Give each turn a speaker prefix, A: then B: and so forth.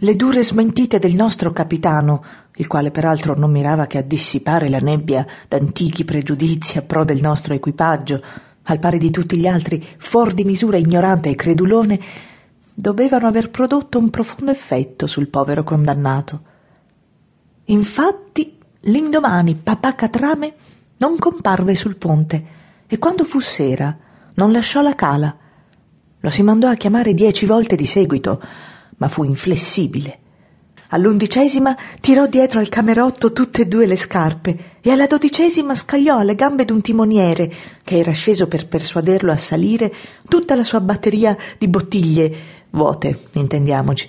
A: le dure smentite del nostro capitano, il quale peraltro non mirava che a dissipare la nebbia d'antichi pregiudizi a pro del nostro equipaggio, al pari di tutti gli altri, fuor di misura ignorante e credulone, dovevano aver prodotto un profondo effetto sul povero condannato. Infatti, l'indomani papà Catrame non comparve sul ponte e quando fu sera non lasciò la cala. Lo si mandò a chiamare dieci volte di seguito, ma fu inflessibile. All'undicesima tirò dietro al camerotto tutte e due le scarpe e alla dodicesima scagliò alle gambe d'un timoniere che era sceso per persuaderlo a salire tutta la sua batteria di bottiglie vuote, intendiamoci,